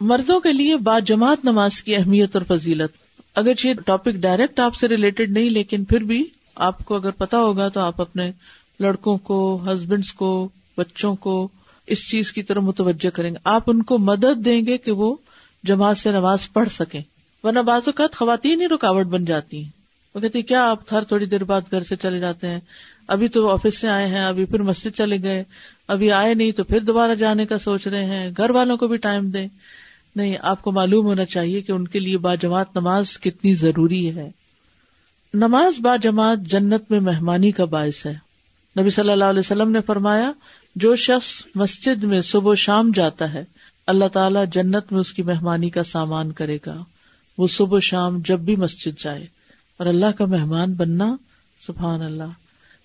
مردوں کے لیے با جماعت نماز کی اہمیت اور فضیلت۔ اگر یہ ٹاپک ڈائریکٹ آپ سے ریلیٹڈ نہیں، لیکن پھر بھی آپ کو اگر پتا ہوگا تو آپ اپنے لڑکوں کو ہسبینڈس کو، بچوں کو اس چیز کی طرف متوجہ کریں گے۔ آپ ان کو مدد دیں گے کہ وہ جماعت سے نماز پڑھ سکیں۔ ورنہ بعض اوقات خواتین ہی رکاوٹ بن جاتی ہیں۔ وہ کہتی کیا آپ ہر تھوڑی دیر بعد گھر سے چلے جاتے ہیں؟ ابھی تو آفس سے آئے ہیں، ابھی پھر مسجد چلے گئے، ابھی آئے نہیں تو پھر دوبارہ جانے کا سوچ رہے ہیں۔ گھر والوں کو بھی ٹائم دیں۔ نہیں، آپ کو معلوم ہونا چاہیے کہ ان کے لیے با جماعت نماز کتنی ضروری ہے۔ نماز با جماعت جنت میں مہمانی کا باعث ہے۔ نبی صلی اللہ علیہ وسلم نے فرمایا، جو شخص مسجد میں صبح و شام جاتا ہے، اللہ تعالیٰ جنت میں اس کی مہمانی کا سامان کرے گا۔ وہ صبح و شام جب بھی مسجد جائے اور اللہ کا مہمان بننا، سبحان اللہ۔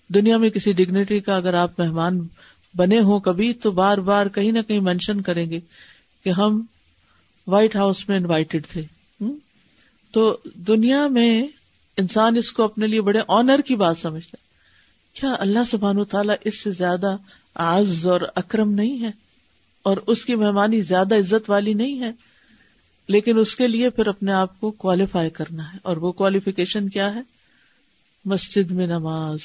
دنیا میں کسی ڈگنیٹری کا اگر آپ مہمان بنے ہوں کبھی، تو بار بار کہیں نہ کہیں مینشن کریں گے کہ ہم وائٹ ہاؤس میں انوائٹیڈ تھے۔ تو دنیا میں انسان اس کو اپنے لیے بڑے آنر کی بات سمجھتا ہے۔ کیا اللہ سبحان و تعالیٰ اس سے زیادہ آز اور اکرم نہیں ہے؟ اور اس کی مہمانی زیادہ عزت والی نہیں ہے؟ لیکن اس کے لیے پھر اپنے آپ کو کوالیفائی کرنا ہے۔ اور وہ کوالیفیکیشن کیا ہے؟ مسجد میں نماز۔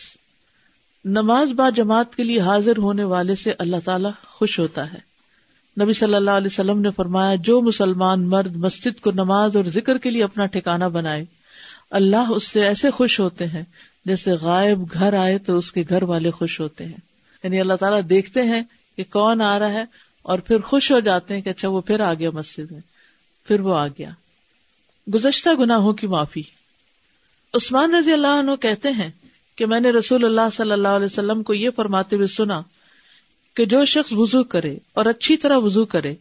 نماز با جماعت کے لیے حاضر ہونے والے سے اللہ تعالیٰ خوش ہوتا ہے۔ نبی صلی اللہ علیہ وسلم نے فرمایا، جو مسلمان مرد مسجد کو نماز اور ذکر کے لیے اپنا ٹھکانا بنائے، اللہ اس سے ایسے خوش ہوتے ہیں جیسے غائب گھر آئے تو اس کے گھر والے خوش ہوتے ہیں۔ یعنی اللہ تعالیٰ دیکھتے ہیں کہ کون آ رہا ہے اور پھر خوش ہو جاتے ہیں کہ اچھا وہ پھر آ گیا مسجد میں، پھر وہ آ گیا۔ گزشتہ گناہوں کی معافی۔ عثمان رضی اللہ عنہ کہتے ہیں کہ میں نے رسول اللہ صلی اللہ علیہ وسلم کو یہ فرماتے ہوئے سنا کہ جو شخص وضو کرے اور اچھی طرح وضو کرے،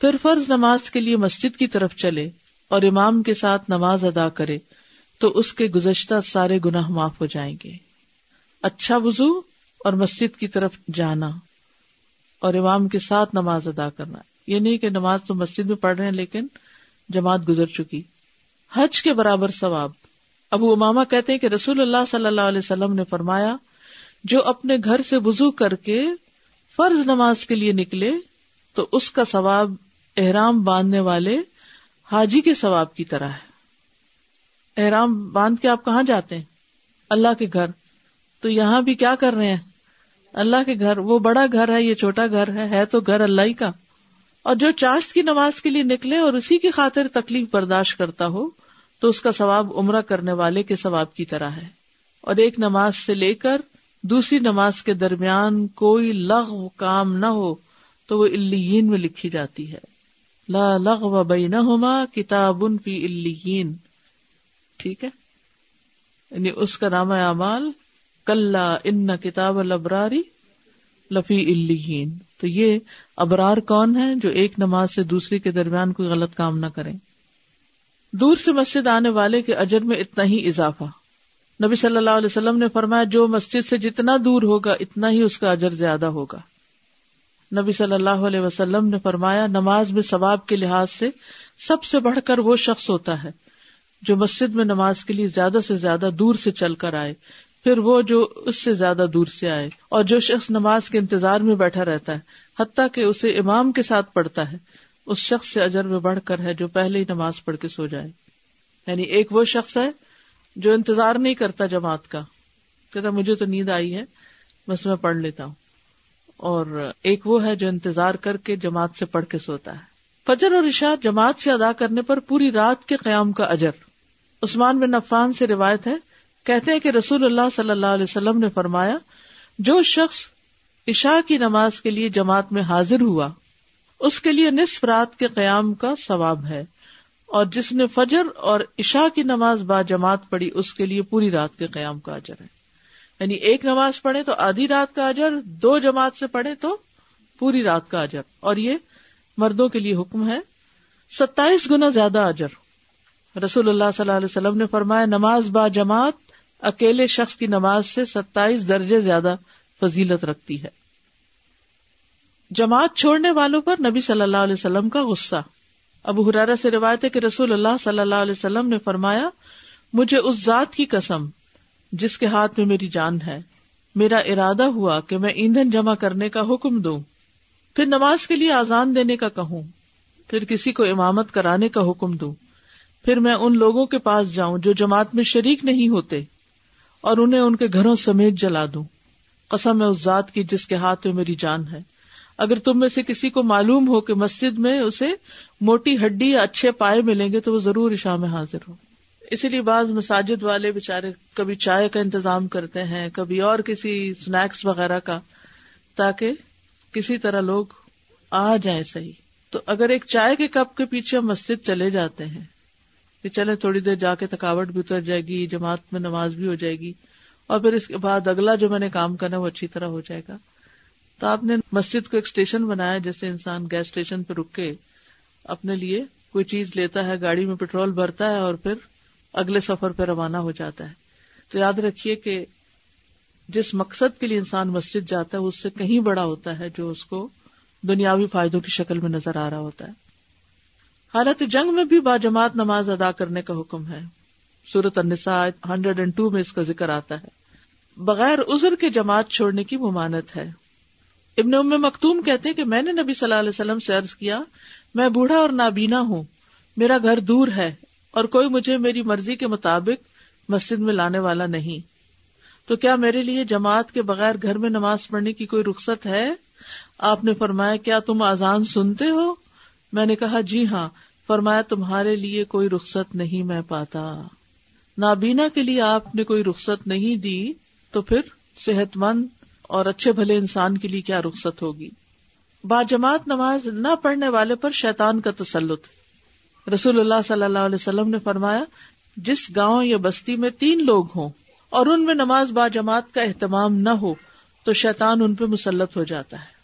پھر فرض نماز کے لیے مسجد کی طرف چلے اور امام کے ساتھ نماز ادا کرے، تو اس کے گزشتہ سارے گناہ معاف ہو جائیں گے۔ اچھا وضو اور مسجد کی طرف جانا اور امام کے ساتھ نماز ادا کرنا۔ یہ نہیں کہ نماز تو مسجد میں پڑھ رہے ہیں لیکن جماعت گزر چکی۔ حج کے برابر ثواب۔ ابو اماما کہتے ہیں کہ رسول اللہ صلی اللہ علیہ وسلم نے فرمایا، جو اپنے گھر سے وضو کر کے فرض نماز کے لیے نکلے تو اس کا ثواب احرام باندھنے والے حاجی کے ثواب کی طرح ہے۔ احرام باندھ کے آپ کہاں جاتے ہیں؟ اللہ کے گھر۔ تو یہاں بھی کیا کر رہے ہیں؟ اللہ کے گھر۔ وہ بڑا گھر ہے، یہ چھوٹا گھر ہے ہے تو گھر اللہ ہی کا۔ اور جو چاشت کی نماز کے لیے نکلے اور اسی کی خاطر تکلیف برداشت کرتا ہو، تو اس کا ثواب عمرہ کرنے والے کے ثواب کی طرح ہے۔ اور ایک نماز سے لے کر دوسری نماز کے درمیان کوئی لغو کام نہ ہو تو وہ الین میں لکھی جاتی ہے۔ لا لغو بینہما کتاب فی الین ٹھیک ہے؟ یعنی اس کا نام اعمال۔ کل ان کتاب الابراری لفی الین تو یہ ابرار کون ہے جو ایک نماز سے دوسری کے درمیان کوئی غلط کام نہ کریں؟ دور سے مسجد آنے والے کے اجر میں اتنا ہی اضافہ۔ نبی صلی اللہ علیہ وسلم نے فرمایا، جو مسجد سے جتنا دور ہوگا، اتنا ہی اس کا اجر زیادہ ہوگا۔ نبی صلی اللہ علیہ وسلم نے فرمایا، نماز میں ثواب کے لحاظ سے سب سے بڑھ کر وہ شخص ہوتا ہے جو مسجد میں نماز کے لیے زیادہ سے زیادہ دور سے چل کر آئے۔ پھر وہ جو اس سے زیادہ دور سے آئے۔ اور جو شخص نماز کے انتظار میں بیٹھا رہتا ہے، حتیٰ کہ اسے امام کے ساتھ پڑھتا ہے۔ اس شخص سے اجر میں بڑھ کر ہے جو پہلے ہی نماز پڑھ کے سو جائے۔ یعنی ایک وہ شخص ہے جو انتظار نہیں کرتا جماعت کا، کہتا مجھے تو نیند آئی ہے، بس میں پڑھ لیتا ہوں۔ اور ایک وہ ہے جو انتظار کر کے جماعت سے پڑھ کے سوتا ہے۔ فجر اور عشاء جماعت سے ادا کرنے پر پوری رات کے قیام کا اجر۔ عثمان بن عفان سے روایت ہے، کہتے ہیں کہ رسول اللہ صلی اللہ علیہ وسلم نے فرمایا، جو شخص عشاء کی نماز کے لیے جماعت میں حاضر ہوا، اس کے لیے نصف رات کے قیام کا ثواب ہے۔ اور جس نے فجر اور عشاء کی نماز با جماعت پڑھی، اس کے لیے پوری رات کے قیام کا اجر ہے۔ یعنی ایک نماز پڑھے تو آدھی رات کا اجر، دو جماعت سے پڑھے تو پوری رات کا اجر۔ اور یہ مردوں کے لیے حکم ہے۔ ستائیس گنا زیادہ اجر۔ رسول اللہ صلی اللہ علیہ وسلم نے فرمایا، نماز با جماعت اکیلے شخص کی نماز سے ستائیس درجے زیادہ فضیلت رکھتی ہے۔ جماعت چھوڑنے والوں پر نبی صلی اللہ علیہ وسلم کا غصہ۔ ابو حرارا سے روایت ہے کہ رسول اللہ صلی اللہ علیہ وسلم نے فرمایا، مجھے اس ذات کی قسم جس کے ہاتھ میں میری جان ہے، میرا ارادہ ہوا کہ میں ایندھن جمع کرنے کا حکم دوں۔ پھر نماز کے لیے آزان دینے کا کہوں۔ پھر کسی کو امامت کرانے کا حکم دوں۔ پھر میں ان لوگوں کے پاس جاؤں جو جماعت میں شریک نہیں ہوتے اور انہیں ان کے گھروں سمیت جلا دوں۔ قسم ہے اس ذات کی جس کے ہاتھ میں میری جان ہے۔ اگر تم میں سے کسی کو معلوم ہو کہ مسجد میں اسے موٹی ہڈی یا اچھے پائے ملیں گے تو وہ ضرور عشاء میں حاضر ہو اسی لیے بعض مساجد والے بےچارے کبھی چائے کا انتظام کرتے ہیں، کبھی اور کسی اسنیکس وغیرہ کا، تاکہ کسی طرح لوگ آ جائیں صحیح۔ تو اگر ایک چائے کے کپ کے پیچھے مسجد چلے جاتے ہیں، کہ چلے تھوڑی دیر جا کے تھکاوٹ بھی اتر جائے گی، جماعت میں نماز بھی ہو جائے گی، اور پھر اس کے بعد اگلا جو میں نے کام کرنا وہ اچھی طرح ہو جائے گا۔ تو آپ نے مسجد کو ایک اسٹیشن بنایا جیسے انسان گیس اسٹیشن پہ رک کے اپنے لیے کوئی چیز لیتا ہے، گاڑی میں پیٹرول بھرتا ہے اور پھر اگلے سفر پہ روانہ ہو جاتا ہے۔ تو یاد رکھیے کہ جس مقصد کے لیے انسان مسجد جاتا ہے اس سے کہیں بڑا ہوتا ہے جو اس کو دنیاوی فائدوں کی شکل میں نظر آ رہا ہوتا ہے۔ حالت جنگ میں بھی باجماعت نماز ادا کرنے کا حکم ہے۔ سورت النساء ہنڈریڈ اینڈ ٹو میں اس کا ذکر آتا ہے۔ بغیر عذر کے جماعت چھوڑنے کی ممانت ہے۔ ابن ام مختوم کہتے ہیں کہ میں نے نبی صلی اللہ علیہ وسلم سے عرض کیا، میں بوڑھا اور نابینا ہوں، میرا گھر دور ہے اور کوئی مجھے میری مرضی کے مطابق مسجد میں لانے والا نہیں۔ تو کیا میرے لیے جماعت کے بغیر گھر میں نماز پڑھنے کی کوئی رخصت ہے؟ آپ نے فرمایا، کیا تم آزان سنتے ہو؟ میں نے کہا جی ہاں۔ فرمایا، تمہارے لیے کوئی رخصت نہیں میں پاتا۔ نابینا کے لیے آپ نے کوئی رخصت نہیں دی تو پھر صحت مند اور اچھے بھلے انسان کے لیے کیا رخصت ہوگی؟ با جماعت نماز نہ پڑھنے والے پر شیطان کا تسلط۔ رسول اللہ صلی اللہ علیہ وسلم نے فرمایا، جس گاؤں یا بستی میں تین لوگ ہوں اور ان میں نماز با جماعت کا اہتمام نہ ہو، تو شیطان ان پہ مسلط ہو جاتا ہے۔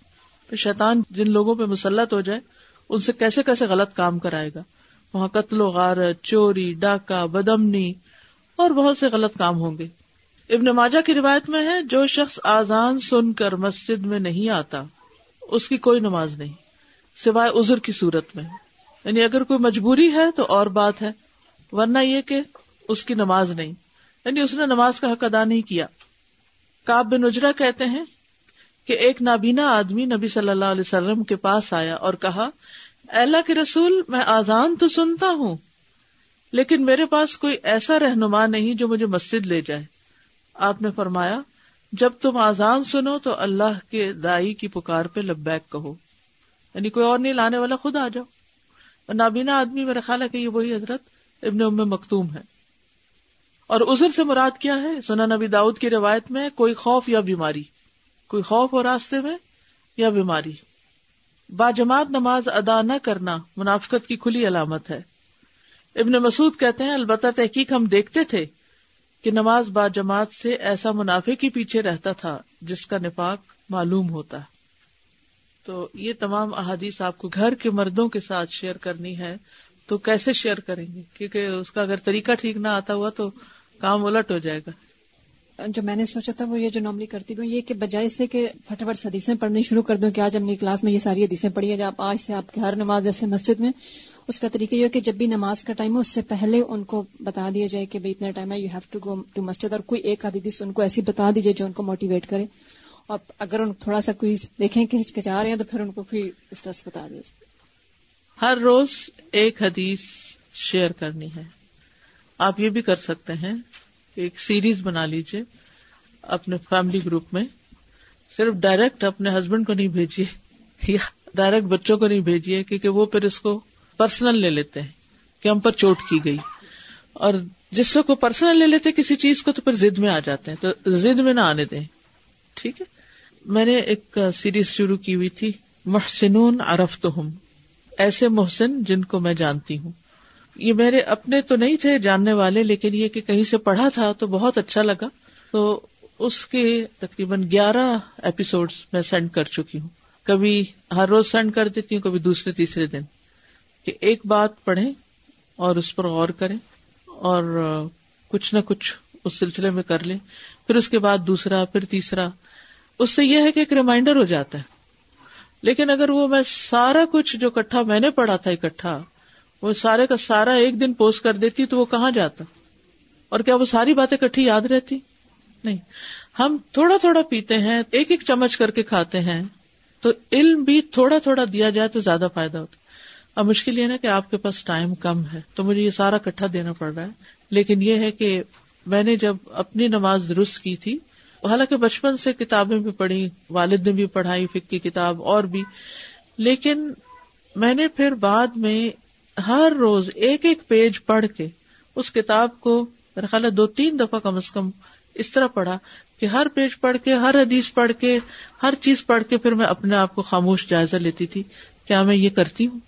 پھر شیطان جن لوگوں پہ مسلط ہو جائے، ان سے کیسے کیسے غلط کام کرائے گا؟ وہاں قتل و غارت، چوری، ڈاکہ، بدمنی اور بہت سے غلط کام ہوں گے۔ ابن ماجہ کی روایت میں ہے، جو شخص آزان سن کر مسجد میں نہیں آتا، اس کی کوئی نماز نہیں، سوائے ازر کی صورت میں۔ یعنی اگر کوئی مجبوری ہے تو اور بات ہے، ورنہ یہ کہ اس کی نماز نہیں۔ یعنی اس نے نماز کا حق ادا نہیں کیا۔ کاب بن اجرا کہتے ہیں کہ ایک نابینا آدمی نبی صلی اللہ علیہ وسلم کے پاس آیا اور کہا اللہ کے رسول، میں آزان تو سنتا ہوں، لیکن میرے پاس کوئی ایسا رہنما نہیں جو مجھے مسجد لے جائے۔ آپ نے فرمایا، جب تم آزان سنو تو اللہ کے دائی کی پکار پہ لبیک کہو۔ یعنی کوئی اور نہیں، لانے والا خود آ جاؤ۔ نابینا آدمی میرا خیال ہے کہ یہ وہی حضرت ابن ام مختوم ہے۔ اور ازر سے مراد کیا ہے؟ سنا نبی داؤد کی روایت میں کوئی خوف یا بیماری۔ کوئی خوف ہو راستے میں یا بیماری۔ با جماعت نماز ادا نہ کرنا منافقت کی کھلی علامت ہے۔ ابن مسعود کہتے ہیں، البتہ تحقیق ہم دیکھتے تھے کہ نماز با جماعت سے ایسا منافع کے پیچھے رہتا تھا جس کا نفاق معلوم ہوتا تو یہ تمام احادیث آپ کو گھر کے مردوں کے ساتھ شیئر کرنی ہے تو کیسے شیئر کریں گے؟ کیونکہ اس کا اگر طریقہ ٹھیک نہ آتا ہوا تو کام الٹ ہو جائے گا۔ جو میں نے سوچا تھا وہ یہ جو نارملی کرتی ہوں، یہ کہ بجائے سے کہ فٹافٹ حدیثیں پڑھنی شروع کر دوں کہ آج اپنی کلاس میں یہ ساری حدیثیں پڑھی ہیں، جب آج سے آپ کی ہر نماز جیسے مسجد میں اس کا طریقہ یہ کہ جب بھی نماز کا ٹائم ہو، اس سے پہلے ان کو بتا دیا جائے کہ اتنا ٹائم ہے you have to go to مسجد، اور کوئی ایک حدیث ان کو ایسی بتا دیجیے جو ان کو موٹیویٹ کرے۔ اور اگر ان تھوڑا سا کوئی دیکھیں کہ ہچکچا رہے ہیں، تو پھر ان کو پھر اس طرح سے بتا دیجیے ہر روز ایک حدیث شیئر کرنی ہے۔ آپ یہ بھی کر سکتے ہیں ایک سیریز بنا لیجیے اپنے فیملی گروپ میں۔ صرف ڈائریکٹ اپنے ہسبینڈ کو نہیں بھیجیے یا ڈائریکٹ بچوں کو نہیں بھیجیے کیونکہ وہ پھر اس کو پرسنل لے لیتے ہیں کہ ہم پر چوٹ کی گئی۔ اور جس کو پرسنل لے لیتے کسی چیز کو تو پھر زد میں آ جاتے ہیں۔ تو زد میں نہ آنے دیں۔ ٹھیک ہے؟ میں نے ایک سیریز شروع کی ہوئی تھی۔ محسنون عرف تو ہوں ایسے محسن جن کو میں جانتی ہوں۔ یہ میرے اپنے تو نہیں تھے جاننے والے، لیکن یہ کہ کہیں سے پڑھا تھا تو بہت اچھا لگا۔ تو اس کے تقریباً گیارہ ایپیسوڈ میں سینڈ کر چکی ہوں۔ کبھی ہر روز سینڈ کر دیتی ہوں، کبھی دوسرے تیسرے دن۔ کہ ایک بات پڑھیں اور اس پر غور کریں اور کچھ نہ کچھ اس سلسلے میں کر لیں، پھر اس کے بعد دوسرا، پھر تیسرا۔ اس سے یہ ہے کہ ایک ریمائنڈر ہو جاتا ہے۔ لیکن اگر وہ میں سارا کچھ جو کٹھا میں نے پڑھا تھا، اکٹھا، وہ سارے کا سارا ایک دن پوسٹ کر دیتی تو وہ کہاں جاتا؟ اور کیا وہ ساری باتیں کٹھی یاد رہتی؟ نہیں۔ ہم تھوڑا تھوڑا پیتے ہیں، ایک ایک چمچ کر کے کھاتے ہیں، تو علم بھی تھوڑا تھوڑا دیا جائے تو زیادہ فائدہ ہوتا اب مشکل یہ نا کہ آپ کے پاس ٹائم کم ہے تو مجھے یہ سارا کٹھا دینا پڑ رہا ہے۔ لیکن یہ ہے کہ میں نے جب اپنی نماز درست کی تھی، حالانکہ بچپن سے کتابیں بھی پڑھی، والد نے بھی پڑھائی فک کی کتاب اور بھی۔ لیکن میں نے پھر بعد میں ہر روز ایک ایک پیج پڑھ کے اس کتاب کو میرا خیال ہے دو تین دفعہ کم از کم اس طرح پڑھا کہ ہر پیج پڑھ کے، ہر حدیث پڑھ کے، ہر چیز پڑھ کے پھر میں اپنے آپ کو خاموش جائزہ لیتی تھی۔ کیا میں یہ کرتی ہوں؟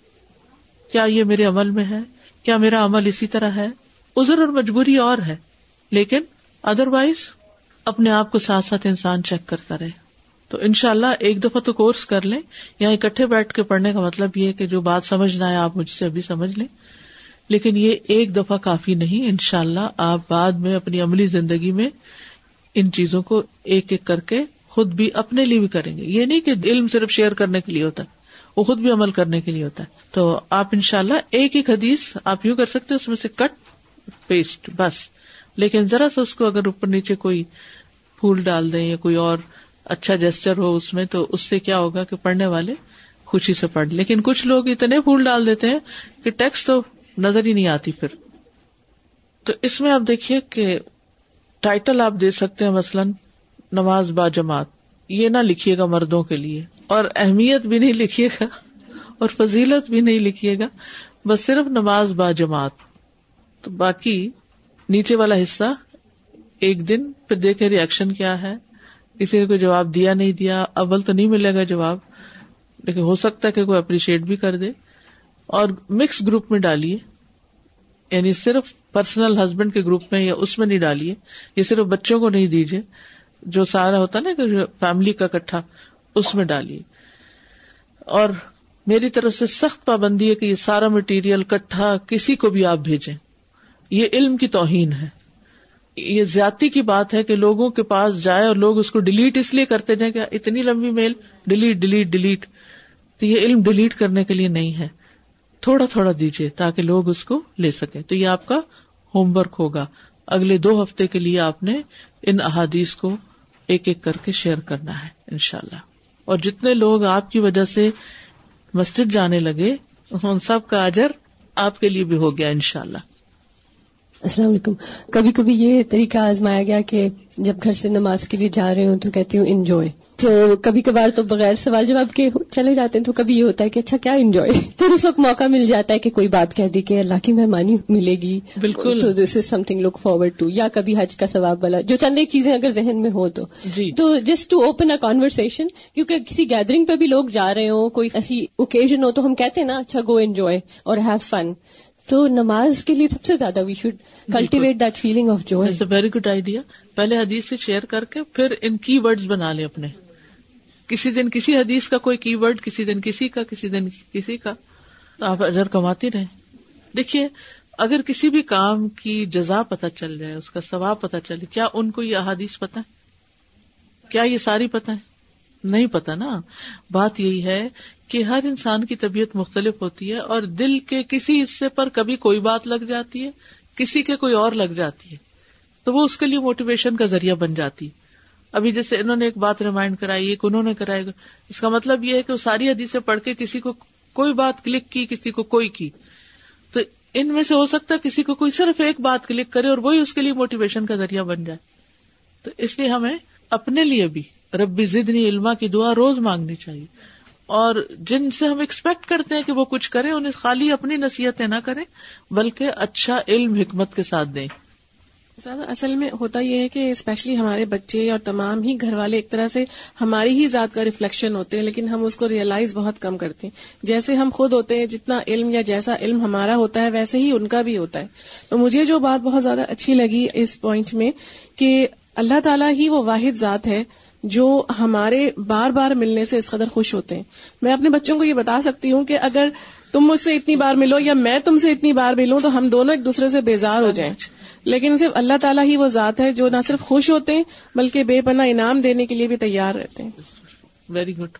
کیا یہ میرے عمل میں ہے؟ کیا میرا عمل اسی طرح ہے؟ ازر اور مجبوری اور ہے، لیکن ادر وائز اپنے آپ کو ساتھ ساتھ انسان چیک کرتا رہے۔ تو ان شاء اللہ ایک دفعہ تو کورس کر لیں یا اکٹھے بیٹھ کے پڑھنے کا مطلب یہ کہ جو بات سمجھنا ہے آپ مجھ سے ابھی سمجھ لیں۔ لیکن یہ ایک دفعہ کافی نہیں ان شاء اللہ آپ بعد میں اپنی عملی زندگی میں ان چیزوں کو ایک ایک کر کے خود بھی اپنے لیے بھی کریں گے۔ یہ نہیں کہ علم صرف شیئر کرنے کے لیے ہوتا۔ ہے وہ خود بھی عمل کرنے کے لیے ہوتا ہے۔ تو آپ ان شاء اللہ ایک ایک حدیث آپ یوں کر سکتے اس میں سے کٹ، پیسٹ، بس۔ لیکن ذرا سا اس کو اگر اوپر نیچے کوئی پھول ڈال دیں یا کوئی اور اچھا جسچر ہو اس میں، تو اس سے کیا ہوگا کہ پڑھنے والے خوشی سے پڑھ۔ لیکن کچھ لوگ اتنے پھول ڈال دیتے ہیں کہ ٹیکسٹ تو نظر ہی نہیں آتی پھر۔ تو اس میں آپ دیکھیے کہ ٹائٹل آپ دے سکتے ہیں، مثلاً نماز با جماعت۔ یہ نہ لکھیے گا مردوں کے لیے۔ اور اہمیت بھی نہیں لکھیے گا اور فضیلت بھی نہیں لکھیے گا، بس صرف نماز با جماعت۔ تو باقی نیچے والا حصہ، ایک دن پھر دیکھے ریئیکشن کیا ہے۔ کسی نے کوئی جواب دیا نہیں دیا، اول تو نہیں ملے گا جواب، لیکن ہو سکتا ہے کہ کوئی اپریشیٹ بھی کر دے۔ اور مکس گروپ میں ڈالیے۔ یعنی صرف پرسنل ہسبینڈ کے گروپ میں یا اس میں نہیں ڈالیے۔ یہ صرف بچوں کو نہیں دیجیے۔ جو سارا ہوتا نا فیملی کا کٹھا اس میں ڈالیے اور میری طرف سے سخت پابندی ہے کہ یہ سارا مٹیریل کٹھا کسی کو بھی آپ بھیجیں۔ یہ علم کی توہین ہے۔ یہ زیادتی کی بات ہے کہ لوگوں کے پاس جائے اور لوگ اس کو ڈیلیٹ اس لیے کرتے جائیں کہ اتنی لمبی میل ڈیلیٹ ڈیلیٹ ڈیلیٹ تو یہ علم ڈیلیٹ کرنے کے لیے نہیں ہے۔ تھوڑا تھوڑا دیجیے تاکہ لوگ اس کو لے سکیں۔ تو یہ آپ کا ہوم ورک ہوگا۔ اگلے دو ہفتے کے لیے آپ نے ان احادیث کو ایک ایک کر کے شیئر کرنا ہے ان شاء اللہ اور جتنے لوگ آپ کی وجہ سے مسجد جانے لگے، ان سب کا اجر آپ کے لیے بھی ہو گیا ان شاء اللہ السلام علیکم۔ کبھی کبھی یہ طریقہ آزمایا گیا کہ جب گھر سے نماز کے لیے جا رہے ہوں تو کہتی ہوں انجوائے تو کبھی کبھار تو بغیر سوال جواب کے چلے جاتے ہیں تو کبھی یہ ہوتا ہے کہ اچھا کیا انجوائے پھر اس وقت موقع مل جاتا ہے کہ کوئی بات کہہ دی کہ اللہ کی مہمانی ملے گی۔ بالکل۔ تو this is something look forward to یا کبھی حج کا ثواب والا۔ جو چند ایک چیزیں اگر ذہن میں ہو تو۔ جی۔ تو just to open a conversation کیونکہ کسی گیدرنگ پہ بھی لوگ جا رہے ہوں کوئی ایسی اوکیزن ہو تو ہم کہتے ہیں نا اچھا گو انجوائے اور ہیو فن تو نماز کے لیے سب سے زیادہ we should cultivate that feeling of جو ویری گڈ آئیڈیا پہلے حدیث سے شیئر کر کے پھر ان کی ورڈ بنا لیں اپنے۔ کسی دن کسی حدیث کا کوئی کی ورڈ کسی دن کسی کا کسی دن کسی کا۔ تو آپ اجر کماتے رہے دیکھیے اگر کسی بھی کام کی جزا پتہ چل جائے اس کا ثواب پتہ چل جائے کیا ان کو یہ احادیث پتہ ہے کیا یہ ساری پتہ ہے نہیں پتا نا۔ بات یہی ہے کہ ہر انسان کی طبیعت مختلف ہوتی ہے اور دل کے کسی حصے پر کبھی کوئی بات لگ جاتی ہے، کسی کے کوئی اور لگ جاتی ہے۔ تو وہ اس کے لیے موٹیویشن کا ذریعہ بن جاتی۔ ابھی جیسے انہوں نے ایک بات ریمائنڈ کرائی، ایک انہوں نے کرائی، اس کا مطلب یہ ہے کہ وہ ساری حدیثیں پڑھ کے کسی کو کوئی بات کلک کی، کسی کو کوئی کی۔ تو ان میں سے ہو سکتا ہے کسی کو کوئی صرف ایک بات کلک کرے اور وہی اس کے لیے موٹیویشن کا ذریعہ بن جائے۔ تو اس لیے ہمیں اپنے لیے بھی ربی زدنی علما کی دعا روز مانگنی چاہیے۔ اور جن سے ہم ایکسپیکٹ کرتے ہیں کہ وہ کچھ کریں، انہیں خالی اپنی نصیحتیں نہ کریں، بلکہ اچھا علم، حکمت کے ساتھ دیں۔ زیادہ اصل میں ہوتا یہ ہے کہ اسپیشلی ہمارے بچے اور تمام ہی گھر والے ایک طرح سے ہماری ہی ذات کا ریفلیکشن ہوتے ہیں، لیکن ہم اس کو ریئلائز بہت کم کرتے ہیں۔ جیسے ہم خود ہوتے ہیں، جتنا علم یا جیسا علم ہمارا ہوتا ہے، ویسے ہی ان کا بھی ہوتا ہے۔ تو مجھے جو بات بہت زیادہ اچھی لگی اس پوائنٹ میں کہ اللہ تعالیٰ ہی وہ واحد ذات ہے جو ہمارے بار بار ملنے سے اس قدر خوش ہوتے ہیں۔ میں اپنے بچوں کو یہ بتا سکتی ہوں کہ اگر تم مجھ سے اتنی بار ملو یا میں تم سے اتنی بار ملوں تو ہم دونوں ایک دوسرے سے بیزار ہو جائیں۔ لیکن صرف اللہ تعالیٰ ہی وہ ذات ہے جو نہ صرف خوش ہوتے ہیں بلکہ بے پناہ انعام دینے کے لیے بھی تیار رہتے ہیں۔ ویری گڈ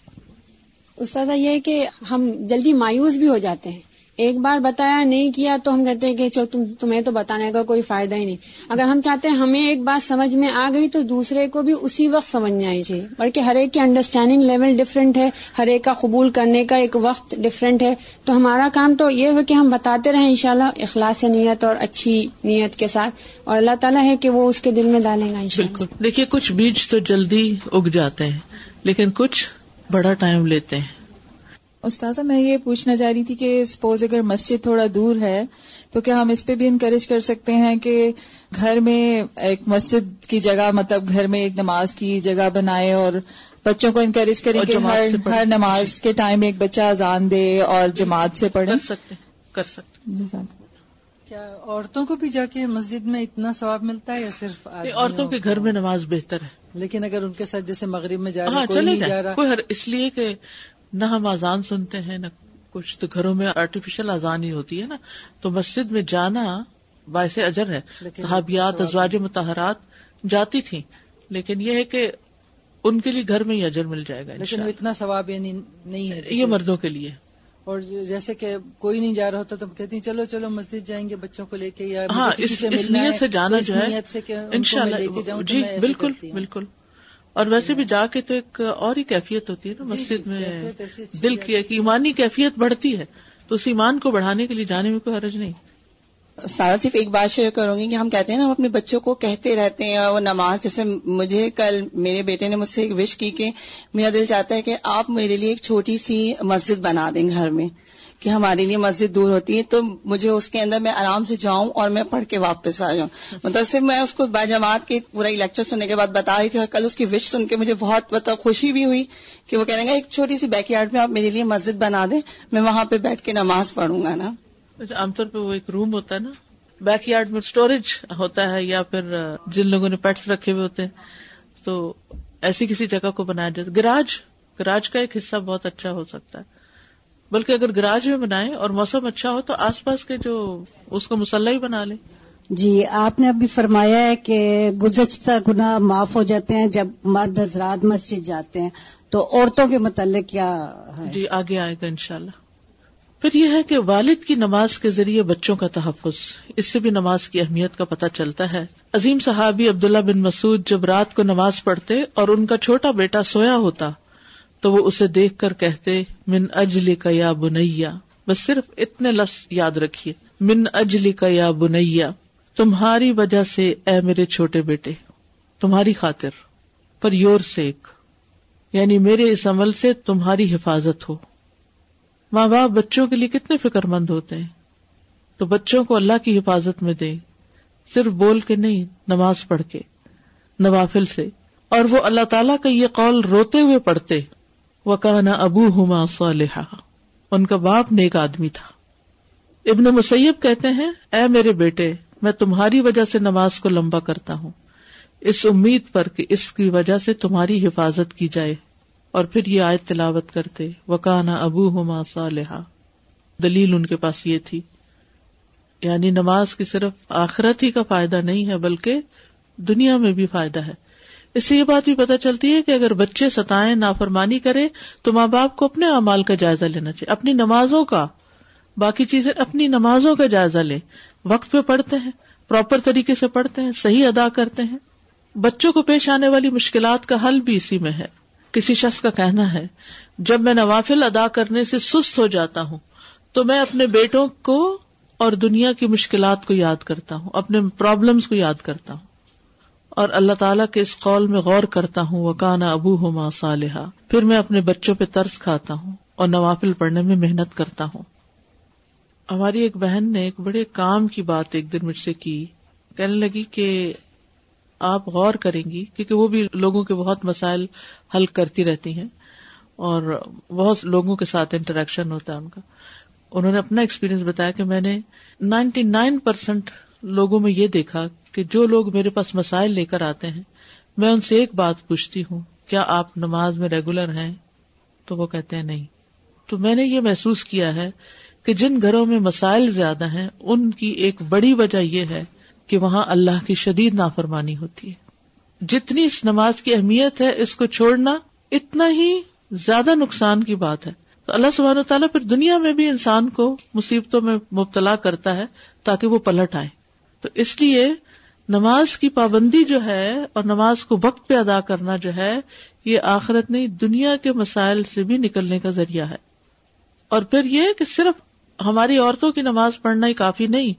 استاذہ یہ ہے کہ ہم جلدی مایوس بھی ہو جاتے ہیں۔ ایک بار بتایا نہیں کیا تو ہم کہتے ہیں کہ چلو تم تمہیں تو بتانے کا کوئی فائدہ ہی نہیں۔ اگر ہم چاہتے ہیں ہمیں ایک بات سمجھ میں آ گئی تو دوسرے کو بھی اسی وقت سمجھ آئی۔ چاہیے بلکہ ہر ایک کی انڈرسٹینڈنگ لیول ڈفرینٹ ہے ہر ایک کا قبول کرنے کا ایک وقت ڈفرینٹ ہے۔ تو ہمارا کام تو یہ ہے کہ ہم بتاتے رہیں انشاءاللہ اخلاص نیت اور اچھی نیت کے ساتھ۔ اور اللہ تعالیٰ ہے کہ وہ اس کے دل میں ڈالیں گا بالکل۔ دیکھیے کچھ بیج تو جلدی اگ جاتے ہیں لیکن کچھ بڑا ٹائم لیتے ہیں۔ استاذہ میں یہ پوچھنا چاہ رہی تھی کہ سپوز اگر مسجد تھوڑا دور ہے تو کیا ہم اس پہ بھی انکریج کر سکتے ہیں کہ گھر میں ایک مسجد کی جگہ مطلب گھر میں ایک نماز کی جگہ بنائے اور بچوں کو انکریج کریں کہ ہر ہر نماز کے ٹائم ایک بچہ اذان دے اور جماعت سے پڑھے کر سکتے کر سکتے کیا عورتوں کو بھی جا کے مسجد میں اتنا ثواب ملتا ہے یا صرف عورتوں کے گھر میں نماز بہتر ہے۔ لیکن اگر ان کے ساتھ جیسے مغرب میں جا ہاں جائے۔ کوئی اس لیے کہ نہ ہم اذان سنتے ہیں نہ کچھ تو گھروں میں آرٹیفیشل اذان ہی ہوتی ہے نا۔ تو مسجد میں جانا باعث اجر ہے۔ صحابیات ازواج متحرات جاتی تھیں لیکن یہ ہے کہ ان کے لیے گھر میں ہی اجر مل جائے گا لیکن اتنا ثواب یعنی نہیں ہے۔ یہ مردوں کے لیے۔ اور جیسے کہ کوئی نہیں جا رہا ہوتا تو کہتی ہیں چلو چلو مسجد جائیں گے بچوں کو لے کے یا ہاں اس نیت سے جانا جو ہے ان شاء اللہ جی بالکل بالکل۔ اور ویسے بھی جا کے تو ایک اور ہی کیفیت ہوتی ہے نا جی، مسجد جی، میں دل کی ایک ایمانی کیفیت بڑھتی ہے تو اس ایمان کو بڑھانے کے لیے جانے میں کوئی حرج نہیں۔ سارا صرف ایک بات شیئر کروں گی کہ ہم کہتے ہیں نا ہم اپنے بچوں کو کہتے رہتے ہیں وہ نماز جیسے مجھے کل میرے بیٹے نے مجھ سے ایک وش کی کہ میرا دل چاہتا ہے کہ آپ میرے لیے ایک چھوٹی سی مسجد بنا دیں گھر میں۔ کہ ہمارے لیے مسجد دور ہوتی ہے، تو مجھے اس کے اندر میں آرام سے جاؤں اور میں پڑھ کے واپس آ جاؤں۔ مطلب صرف میں اس کو با جماعت کے پورا لیکچر سننے کے بعد بتا رہی تھی اور کل اس کی وش سن کے مجھے بہت مطلب خوشی بھی ہوئی کہ وہ کہنے گا، ایک چھوٹی سی بیک یارڈ میں آپ میرے لیے مسجد بنا دیں، میں وہاں پہ بیٹھ کے نماز پڑھوں گا نا۔ اچھا، عام طور پہ وہ ایک روم ہوتا ہے نا بیک یارڈ میں اسٹوریج ہوتا ہے یا پھر جن لوگوں نے پیٹس رکھے ہوئے ہوتے ہیں، تو ایسی کسی جگہ کو بنایا جاتا گراج گراج کا ایک حصہ بہت اچھا ہو سکتا ہے۔ بلکہ اگر گراج میں بنائے اور موسم اچھا ہو تو آس پاس کے جو اس کو مسلح ہی بنا لے جی آپ نے ابھی فرمایا ہے کہ گزشتہ گنا معاف ہو جاتے ہیں جب مرد حضرات مسجد جاتے ہیں۔ تو عورتوں کے متعلق کیا ہے؟ جی آگے آئے گا انشاءاللہ۔ پھر یہ ہے کہ والد کی نماز کے ذریعے بچوں کا تحفظ۔ اس سے بھی نماز کی اہمیت کا پتہ چلتا ہے۔ عظیم صحابی عبداللہ بن مسعود جب رات کو نماز پڑھتے اور ان کا چھوٹا بیٹا سویا ہوتا تو وہ اسے دیکھ کر کہتے، من اجلی کا یا بنیا۔ بس صرف اتنے لفظ یاد رکھیے۔ من اجلی کا یا بنیا۔ تمہاری وجہ سے اے میرے چھوٹے بیٹے، تمہاری خاطر، پر یور سیک۔ یعنی میرے اس عمل سے تمہاری حفاظت ہو۔ ماں باپ بچوں کے لیے کتنے فکر مند ہوتے ہیں۔ تو بچوں کو اللہ کی حفاظت میں دے صرف بول کے نہیں، نماز پڑھ کے، نوافل سے۔ اور وہ اللہ تعالیٰ کا یہ قول روتے ہوئے پڑھتے۔ وہ کہنا ابو ہما صالحہ ان کا باپ نیک آدمی تھا۔ ابن مسیب کہتے ہیں، اے میرے بیٹے، میں تمہاری وجہ سے نماز کو لمبا کرتا ہوں۔ اس امید پر کہ اس کی وجہ سے تمہاری حفاظت کی جائے۔ اور پھر یہ آیت تلاوت کرتے وہ کہنا ابو ہما صالحہ دلیل ان کے پاس یہ تھی۔ یعنی نماز کی صرف آخرت ہی کا فائدہ نہیں ہے، بلکہ دنیا میں بھی فائدہ ہے۔ اس سے یہ بات بھی پتہ چلتی ہے کہ اگر بچے ستائیں، نافرمانی کرے تو ماں باپ کو اپنے اعمال کا جائزہ لینا چاہیے، اپنی نمازوں کا۔ باقی چیزیں اپنی نمازوں کا جائزہ لیں۔ وقت پہ پڑھتے ہیں پراپر طریقے سے پڑھتے ہیں، صحیح ادا کرتے ہیں۔ بچوں کو پیش آنے والی مشکلات کا حل بھی اسی میں ہے۔ کسی شخص کا کہنا ہے، جب میں نوافل ادا کرنے سے سست ہو جاتا ہوں، تو میں اپنے بیٹوں کو اور دنیا کی مشکلات کو یاد کرتا ہوں، اپنے پرابلمس کو یاد کرتا ہوں۔ اور اللہ تعالیٰ کے اس قول میں غور کرتا ہوں وہ کانا ابو ہوما صالحہ پھر میں اپنے بچوں پہ ترس کھاتا ہوں اور نوافل پڑھنے میں محنت کرتا ہوں۔ ہماری ایک بہن نے ایک بڑے کام کی بات ایک دن مجھ سے کی۔ کہنے لگی کہ آپ غور کریں گی، کیونکہ وہ بھی لوگوں کے بہت مسائل حل کرتی رہتی ہیں اور بہت لوگوں کے ساتھ انٹریکشن ہوتا ہے ان کا۔ انہوں نے اپنا ایکسپیرئنس بتایا کہ میں نے نائنٹی نائن پرسینٹ لوگوں میں یہ دیکھا کہ جو لوگ میرے پاس مسائل لے کر آتے ہیں، میں ان سے ایک بات پوچھتی ہوں، کیا آپ نماز میں ریگولر ہیں؟ تو وہ کہتے ہیں نہیں۔ تو میں نے یہ محسوس کیا ہے کہ جن گھروں میں مسائل زیادہ ہیں، ان کی ایک بڑی وجہ یہ ہے کہ وہاں اللہ کی شدید نافرمانی ہوتی ہے۔ جتنی اس نماز کی اہمیت ہے، اس کو چھوڑنا اتنا ہی زیادہ نقصان کی بات ہے۔ تو اللہ سبحانہ و تعالیٰ پھر دنیا میں بھی انسان کو مصیبتوں میں مبتلا کرتا ہے تاکہ وہ پلٹ آئے۔ تو اس لیے نماز کی پابندی جو ہے اور نماز کو وقت پہ ادا کرنا جو ہے، یہ آخرت نہیں، دنیا کے مسائل سے بھی نکلنے کا ذریعہ ہے۔ اور پھر یہ کہ صرف ہماری عورتوں کی نماز پڑھنا ہی کافی نہیں،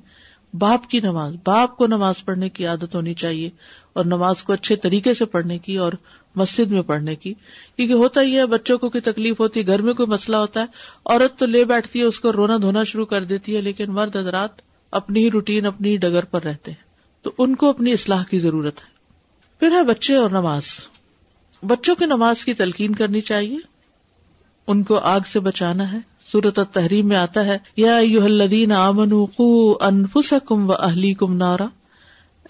باپ کی نماز، باپ کو نماز پڑھنے کی عادت ہونی چاہیے اور نماز کو اچھے طریقے سے پڑھنے کی اور مسجد میں پڑھنے کی۔ کیونکہ ہوتا ہی ہے، بچوں کو کوئی تکلیف ہوتی ہے گھر میں کوئی مسئلہ ہوتا ہے، عورت تو لے بیٹھتی ہے، اس کو رونا دھونا شروع کر دیتی ہے، لیکن مرد حضرات اپنی ہی روٹین، اپنی ہی ڈگر پر رہتے ہیں۔ تو ان کو اپنی اصلاح کی ضرورت ہے۔ پھر ہے بچے اور نماز۔ بچوں کی نماز کی تلقین کرنی چاہیے۔ ان کو آگ سے بچانا ہے۔ سورت تحریم میں آتا ہے، یا الذین آمنوا قو انفسکم و اہلیکم نارا۔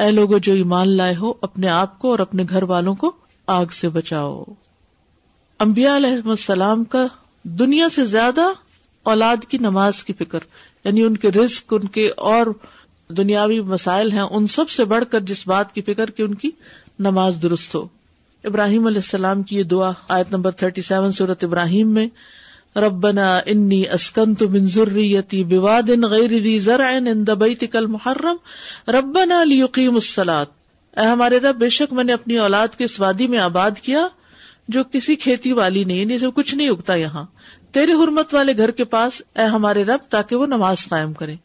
اے لوگو، جو ایمان لائے ہو، اپنے آپ کو اور اپنے گھر والوں کو آگ سے بچاؤ۔ انبیاء علیہ السلام کا دنیا سے زیادہ اولاد کی نماز کی فکر۔ یعنی ان کے رزق، ان کے اور دنیاوی مسائل ہیں، ان سب سے بڑھ کر جس بات کی فکر کی ان کی نماز درست ہو۔ ابراہیم علیہ السلام کی یہ دعا، آیت نمبر تھرٹی سیون ابراہیم میں، ربنا انی اسکنت من ذریتی بواد غیر ذی زرع عند بیتک المحرم، ربنا لیقیم الصلاة اے ہمارے رب، بے شک میں نے اپنی اولاد کے اس وادی میں آباد کیا جو کسی کھیتی والی نہیں یعنی کچھ نہیں اگتا یہاں۔ تیری حرمت والے گھر کے پاس اے ہمارے رب تاکہ وہ نماز قائم کریں۔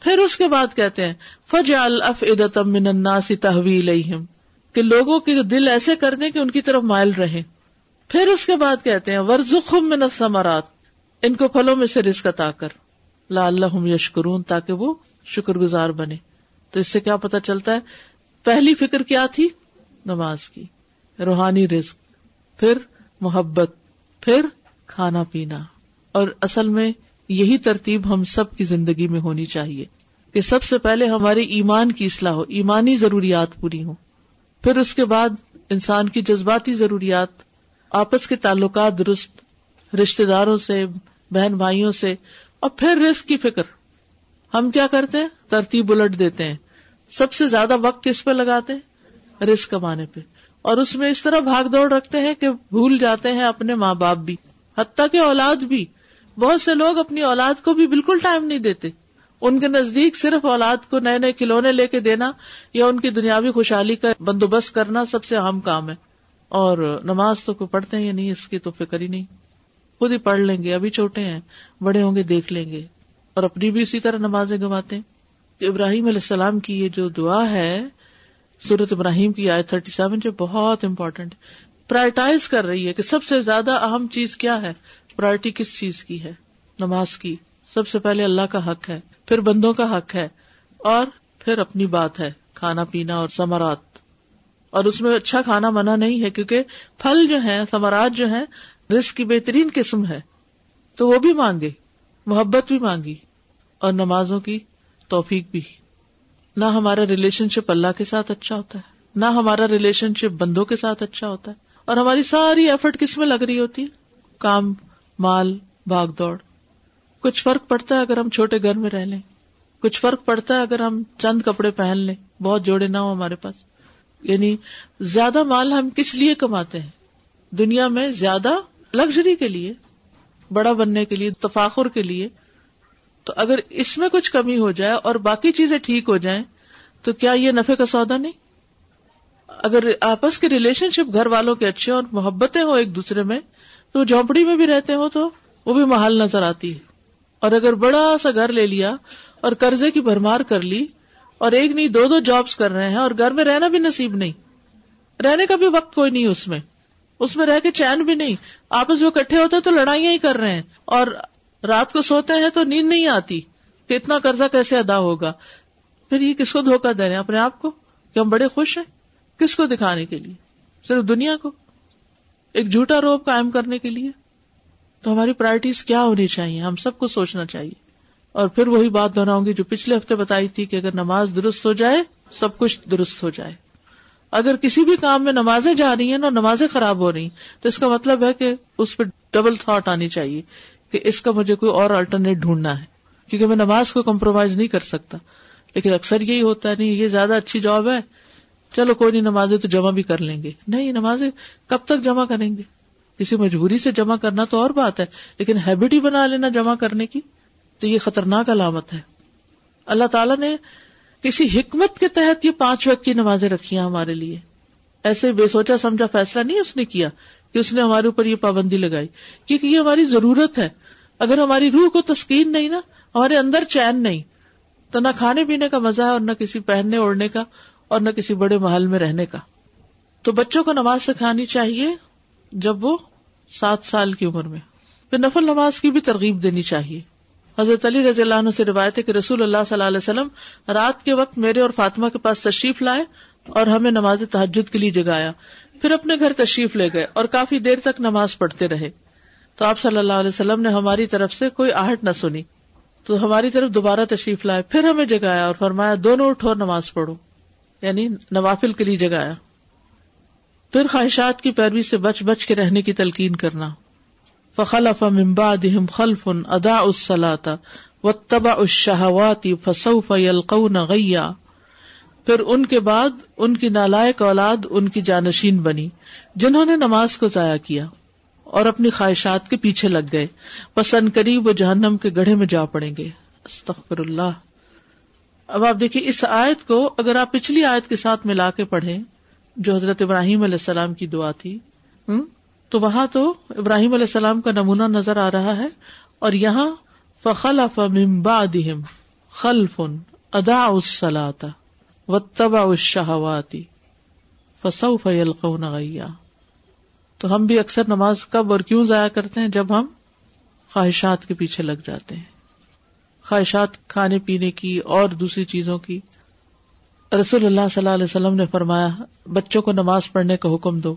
پھر اس کے بعد کہتے ہیں فج الف من الناس تحویل کہ لوگوں کے دل ایسے کر دیں کہ ان کی طرف مائل رہے پھر اس کے بعد کہتے ہیں ورژم من الثمرات۔ ان کو پھلوں میں سے رزق عطا کر۔ لا اللہ یشکرون تاکہ وہ شکر گزار بنے۔ تو اس سے کیا پتا چلتا ہے؟ پہلی فکر کیا تھی؟ نماز کی۔ روحانی رزق۔ پھر محبت۔ پھر کھانا پینا۔ اور اصل میں یہی ترتیب ہم سب کی زندگی میں ہونی چاہیے کہ سب سے پہلے ہماری ایمان کی اصلاح ہو، ایمانی ضروریات پوری ہوں۔ پھر اس کے بعد انسان کی جذباتی ضروریات، آپس کے تعلقات درست رشتے داروں سے، بہن بھائیوں سے، اور پھر رسک کی فکر۔ ہم کیا کرتے ہیں؟ ترتیب الٹ دیتے ہیں۔ سب سے زیادہ وقت کس پہ لگاتے ہیں؟ رسک کمانے پہ۔ اور اس میں اس طرح بھاگ دوڑ رکھتے ہیں کہ بھول جاتے ہیں اپنے ماں باپ بھی۔ حتیٰ کہ اولاد بھی، بہت سے لوگ اپنی اولاد کو بھی بالکل ٹائم نہیں دیتے۔ ان کے نزدیک صرف اولاد کو نئے نئے کھلونے لے کے دینا یا ان کی دنیاوی خوشحالی کا بندوبست کرنا سب سے اہم کام ہے۔ اور نماز تو کوئی پڑھتے ہیں یا نہیں، اس کی تو فکر ہی نہیں۔ خود ہی پڑھ لیں گے، ابھی چھوٹے ہیں، بڑے ہوں گے، دیکھ لیں گے۔ اور اپنی بھی اسی طرح نمازیں گواتے ہیں۔ ابراہیم علیہ السلام کی یہ جو دعا ہے سورت ابراہیم کی آئے تھرٹی سیون جو بہت امپورٹینٹ پرائرٹائز کر رہی ہے کہ سب سے زیادہ اہم چیز کیا ہے؟ پرائرٹی کس چیز کی ہے؟ نماز کی۔ سب سے پہلے اللہ کا حق ہے، پھر بندوں کا حق ہے، اور پھر اپنی بات ہے، کھانا پینا اور سمرات اور اس میں اچھا کھانا منع نہیں ہے، کیونکہ پھل جو ہے سمرات جو ہے رسک کی بہترین قسم ہے۔ تو وہ بھی مانگے، محبت بھی مانگی، اور نمازوں کی توفیق بھی۔ نہ ہمارا ریلیشن شپ اللہ کے ساتھ اچھا ہوتا ہے، نہ ہمارا ریلیشن شپ بندوں کے ساتھ اچھا ہوتا ہے۔ اور ہماری ساری ایفرٹ کس میں لگ رہی ہوتی؟ کام، مال، بھاگ دوڑ۔ کچھ فرق پڑتا ہے اگر ہم چھوٹے گھر میں رہ لیں۔ کچھ فرق پڑتا ہے اگر ہم چند کپڑے پہن لیں۔ بہت جوڑے نہ ہو ہمارے پاس۔ یعنی زیادہ مال ہم کس لیے کماتے ہیں؟ دنیا میں زیادہ لگژری کے لیے، بڑا بننے کے لیے، تفاخر کے لیے۔ تو اگر اس میں کچھ کمی ہو جائے اور باقی چیزیں ٹھیک ہو جائیں، تو کیا یہ نفے کا سودا نہیں؟ اگر آپس کے ریلیشن شپ گھر والوں کے اچھے اور محبتیں ہو ایک دوسرے میں، تو جھونپڑی میں بھی رہتے ہو تو وہ بھی محل نظر آتی ہے۔ اور اگر بڑا سا گھر لے لیا اور قرضے کی بھرمار کر لی اور ایک نہیں دو دو جابس کر رہے ہیں اور گھر میں رہنا بھی نصیب نہیں۔ رہنے کا بھی وقت کوئی نہیں اس میں۔ اس میں رہ کے چین بھی نہیں۔ آپس میں کٹھے ہوتے تو لڑائیاں ہی کر رہے ہیں۔ اور رات کو سوتے ہیں تو نیند نہیں آتی کہ اتنا قرضہ کیسے ادا ہوگا۔ پھر یہ کس کو دھوکہ دے رہے ہیں؟ اپنے آپ کو؟ کہ ہم بڑے خوش ہیں؟ کس کو دکھانے کے لیے؟ صرف دنیا کو؟ ایک جھوٹا روپ قائم کرنے کے لیے؟ تو ہماری پرائرٹیز کیا ہونی چاہیے؟ ہم سب کو سوچنا چاہیے۔ اور پھر وہی بات دہراؤں گی جو پچھلے ہفتے بتائی تھی کہ اگر نماز درست ہو جائے، سب کچھ درست ہو جائے۔ اگر کسی بھی کام میں نمازیں جا رہی ہیں اور نمازیں خراب ہو رہی تو اس کا مطلب ہے کہ اس پہ ڈبل تھاٹ آنی چاہیے کہ اس کا مجھے کوئی اور الٹرنیٹ ڈھونڈنا ہے۔ کیونکہ میں نماز کو کمپرومائز نہیں کر سکتا۔ لیکن اکثر یہی ہوتا ہے، نہیں، یہ زیادہ اچھی جاب ہے۔ چلو کوئی نہیں، نمازیں تو جمع بھی کر لیں گے۔ نہیں، نمازیں کب تک جمع کریں گے؟ کسی مجبوری سے جمع کرنا تو اور بات ہے، لیکن ہیبٹ ہی بنا لینا جمع کرنے کی تو یہ خطرناک علامت ہے۔ اللہ تعالیٰ نے کسی حکمت کے تحت یہ پانچ وقت کی نمازیں رکھی ہیں ہمارے لیے۔ ایسے بے سوچا سمجھا فیصلہ نہیں اس نے کیا کہ اس نے ہمارے اوپر یہ پابندی لگائی۔ کیونکہ یہ ہماری ضرورت ہے۔ اگر ہماری روح کو تسکین نہیں نا، ہمارے اندر چین نہیں۔ تو نہ کھانے پینے کا مزہ ہے اور نہ کسی پہننے اوڑھنے کا۔ اور نہ کسی بڑے محل میں رہنے کا۔ تو بچوں کو نماز سکھانی چاہیے جب وہ سات سال کی عمر میں۔ پھر نفل نماز کی بھی ترغیب دینی چاہیے۔ حضرت علی رضی اللہ عنہ سے روایت ہے کہ رسول اللہ صلی اللہ علیہ وسلم رات کے وقت میرے اور فاطمہ کے پاس تشریف لائے اور ہمیں نماز تحجد کے لیے جگایا۔ پھر اپنے گھر تشریف لے گئے اور کافی دیر تک نماز پڑھتے رہے۔ تو آپ صلی اللہ علیہ وسلم نے ہماری طرف سے کوئی آہٹ نہ سنی۔ تو ہماری طرف دوبارہ تشریف لائے، پھر ہمیں جگایا اور فرمایا، دونوں اٹھو اور نماز پڑھو۔ یعنی نوافل کے لیے جگایا پھر خواہشات کی پیروی سے بچ بچ کے رہنے کی تلقین کرنا۔ فخلف من بعدهم خلف ادا الصلاة واتبعوا الشهوات فسوف يلقون غيا پھر ان کے بعد ان کی نالائق اولاد ان کی جانشین بنی، جنہوں نے نماز کو ضائع کیا اور اپنی خواہشات کے پیچھے لگ گئے۔ پسند قریب وہ جہنم کے گڑھے میں جا پڑیں گے۔ استغفر اللہ۔ اب آپ دیکھیے، اس آیت کو اگر آپ پچھلی آیت کے ساتھ ملا کے پڑھیں، جو حضرت ابراہیم علیہ السلام کی دعا تھی تو وہاں تو ابراہیم علیہ السلام کا نمونہ نظر آ رہا ہے اور یہاں فخل بعدهم خلف ادا اسلاتا و تبا شہواتی فسوف يلقون غيا تو ہم بھی اکثر نماز کب اور کیوں ضائع کرتے ہیں؟ جب ہم خواہشات کے پیچھے لگ جاتے ہیں۔ خواہشات کھانے پینے کی اور دوسری چیزوں کی۔ رسول اللہ صلی اللہ علیہ وسلم نے فرمایا، بچوں کو نماز پڑھنے کا حکم دو،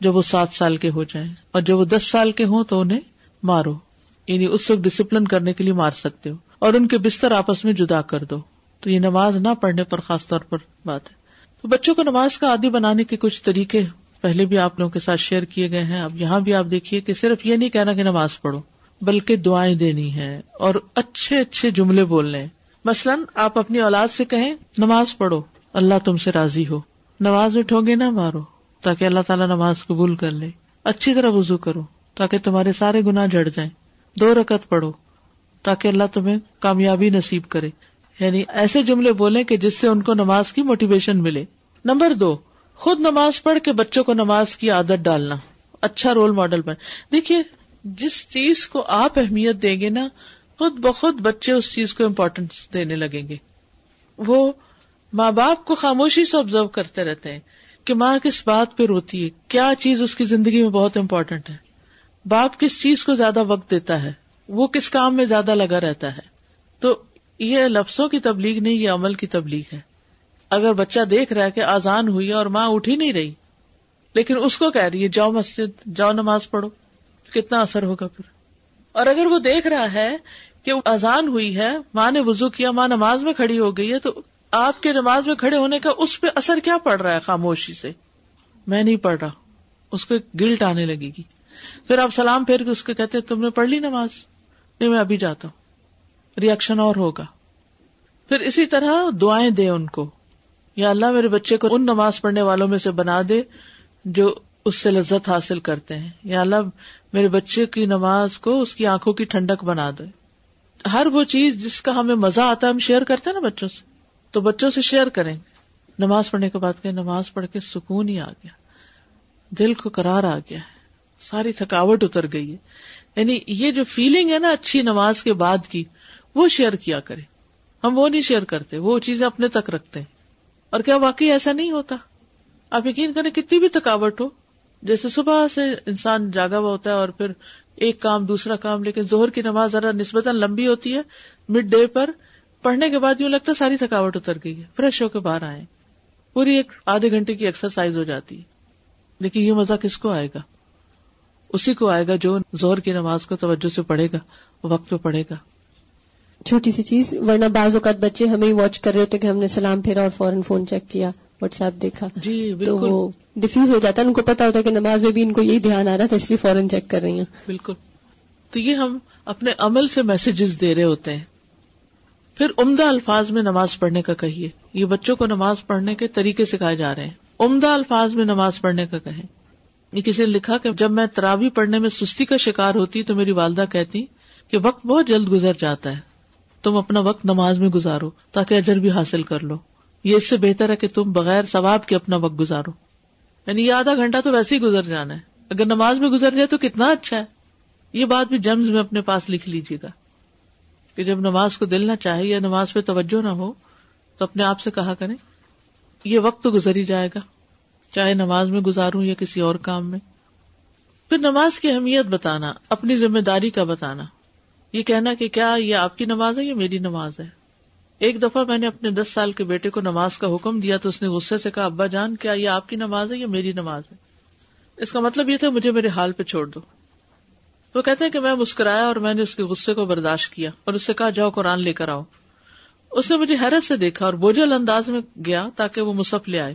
جب وہ سات سال کے ہو جائیں۔ اور جب وہ دس سال کے ہوں تو انہیں مارو۔ یعنی اس وقت ڈسپلن کرنے کے لیے مار سکتے ہو۔ اور ان کے بستر آپس میں جدا کر دو۔ تو یہ نماز نہ پڑھنے پر خاص طور پر بات ہے۔ تو بچوں کو نماز کا عادی بنانے کے کچھ طریقے پہلے بھی آپ لوگوں کے ساتھ شیئر کیے گئے ہیں۔ اب یہاں بھی آپ دیکھیے کہ صرف یہ نہیں کہنا کہ نماز پڑھو۔ بلکہ دعائیں دینی ہے اور اچھے اچھے جملے بولنے مثلاً آپ اپنی اولاد سے کہیں، نماز پڑھو، اللہ تم سے راضی ہو۔ نماز اٹھو گے نہ مارو، تاکہ اللہ تعالیٰ نماز قبول کر لے۔ اچھی طرح وضو کرو، تاکہ تمہارے سارے گنا جڑ جائیں۔ دو رکت پڑھو، تاکہ اللہ تمہیں کامیابی نصیب کرے۔ یعنی ایسے جملے بولیں کہ جس سے ان کو نماز کی موٹیویشن ملے۔ نمبر دو، خود نماز پڑھ کے بچوں کو نماز کی عادت ڈالنا۔ اچھا رول ماڈل بن۔ دیکھیے جس چیز کو آپ اہمیت دیں گے نا، خود بخود بچے اس چیز کو امپورٹینس دینے لگیں گے۔ وہ ماں باپ کو خاموشی سے آبزرو کرتے رہتے ہیں کہ ماں کس بات پہ روتی ہے، کیا چیز اس کی زندگی میں بہت امپورٹینٹ ہے۔ باپ کس چیز کو زیادہ وقت دیتا ہے، وہ کس کام میں زیادہ لگا رہتا ہے۔ تو یہ لفظوں کی تبلیغ نہیں، یہ عمل کی تبلیغ ہے۔ اگر بچہ دیکھ رہا ہے کہ آزان ہوئی اور ماں اٹھی نہیں رہی، لیکن اس کو کہہ رہی ہے، جاؤ مسجد، جاؤ نماز پڑھو۔ کتنا اثر ہوگا پھر؟ اور اگر وہ دیکھ رہا ہے کہ آزان ہوئی ہے، ماں نے وزو کیا، ماں نماز میں کھڑی ہو گئی ہے، تو آپ کے نماز میں کھڑے ہونے کا اس پہ اثر کیا پڑ رہا ہے خاموشی سے؟ میں نہیں پڑھ رہا، اس کو گلٹ آنے لگے گی۔ پھر آپ سلام پھیر کے اس کو کہتے تم نے پڑھ لی نماز؟ نہیں، میں ابھی جاتا ہوں۔ ریئیکشن اور ہوگا۔ پھر اسی طرح دعائیں دے ان کو۔ یا اللہ میرے بچے کو ان نماز پڑھنے والوں میں سے بنا دے جو اس سے لذت حاصل کرتے ہیں۔ یا اللہ، میرے بچے کی نماز کو اس کی آنکھوں کی ٹھنڈک بنا دے۔ ہر وہ چیز جس کا ہمیں مزہ آتا ہے، ہم شیئر کرتے ہیں نا بچوں سے۔ تو بچوں سے شیئر کریں۔ نماز پڑھنے کے بعد کہ نماز پڑھ کے سکون ہی آ گیا۔ دل کو کرار آ گیا ہے۔ ساری تھکاوٹ اتر گئی ہے۔ یعنی یہ جو فیلنگ ہے نا اچھی نماز کے بعد کی، وہ شیئر کیا کرے ہم وہ نہیں شیئر کرتے، وہ چیزیں اپنے تک رکھتے ہیں۔ اور کیا واقعی ایسا نہیں ہوتا؟ آپ یقین کریں کتنی بھی تھکاوٹ ہو جیسے صبح سے انسان جاگا ہوا ہوتا ہے اور پھر ایک کام دوسرا کام، لیکن زہر کی نماز ذرا نسبتاً لمبی ہوتی ہے مڈ ڈے پر پڑھنے کے بعد یوں لگتا ہے ساری تھکاوٹ اتر گئی ہے فریش ہو کے باہر آئے۔ پوری ایک آدھے گھنٹے کی ایکسرسائز ہو جاتی ہے۔ لیکن یہ مزہ کس کو آئے گا؟ اسی کو آئے گا جو زور کی نماز کو توجہ سے پڑھے گا، وقت پہ پڑھے گا۔ چھوٹی سی چیز، ورنہ بعض اوقات بچے ہمیں واچ کر رہے ہوتے کہ ہم نے سلام پھیرا اور فوراً فون چیک کیا۔ واٹس ایپ دیکھا جی تو بالکل۔ وہ ڈیفیوز ہو جاتا ہے۔ ان کو پتا ہوتا ہے کہ نماز میں بھی ان کو یہی دھیان آ رہا تھا اس لیے فوراً چیک کر رہی ہیں۔ بالکل۔ تو یہ ہم اپنے عمل سے میسجز دے رہے ہوتے ہیں۔ پھر عمدہ الفاظ میں نماز پڑھنے کا کہیے۔ یہ بچوں کو نماز پڑھنے کے طریقے سکھائے جا رہے ہیں۔ عمدہ الفاظ میں نماز پڑھنے کا کہیں۔ یہ کسی نے لکھا کہ جب میں تراوی پڑھنے میں سستی کا شکار ہوتی تو میری والدہ کہتی کہ وقت بہت جلد گزر جاتا ہے۔ تم اپنا وقت نماز میں گزارو تاکہ اجر بھی حاصل کر لو۔ یہ اس سے بہتر ہے کہ تم بغیر ثواب کے اپنا وقت گزارو۔ یعنی یہ آدھا گھنٹہ تو ویسے ہی گزر جانا ہے۔ اگر نماز میں گزر جائے تو کتنا اچھا ہے۔ یہ بات بھی جمز میں اپنے پاس لکھ لیجیے گا کہ جب نماز کو دل نہ چاہے یا نماز پہ توجہ نہ ہو، تو اپنے آپ سے کہا کریں، یہ وقت تو گزر ہی جائے گا۔ چاہے نماز میں گزاروں یا کسی اور کام میں۔ پھر نماز کی اہمیت بتانا، اپنی ذمہ داری کا بتانا۔ یہ کہنا کہ کیا یہ آپ کی نماز ہے یا میری نماز ہے؟ ایک دفعہ میں نے اپنے دس سال کے بیٹے کو نماز کا حکم دیا تو اس نے غصے سے کہا، ابا جان، کیا یہ آپ کی نماز ہے یا میری نماز ہے؟ اس کا مطلب یہ تھا، مجھے میرے حال پہ چھوڑ دو۔ وہ کہتے ہیں کہ میں مسکرایا اور میں نے اس کے غصے کو برداشت کیا اور اس سے کہا، جاؤ قرآن لے کر آؤ۔ اس نے مجھے حیرت سے دیکھا اور بوجھل انداز میں گیا تاکہ وہ مصف لے آئے۔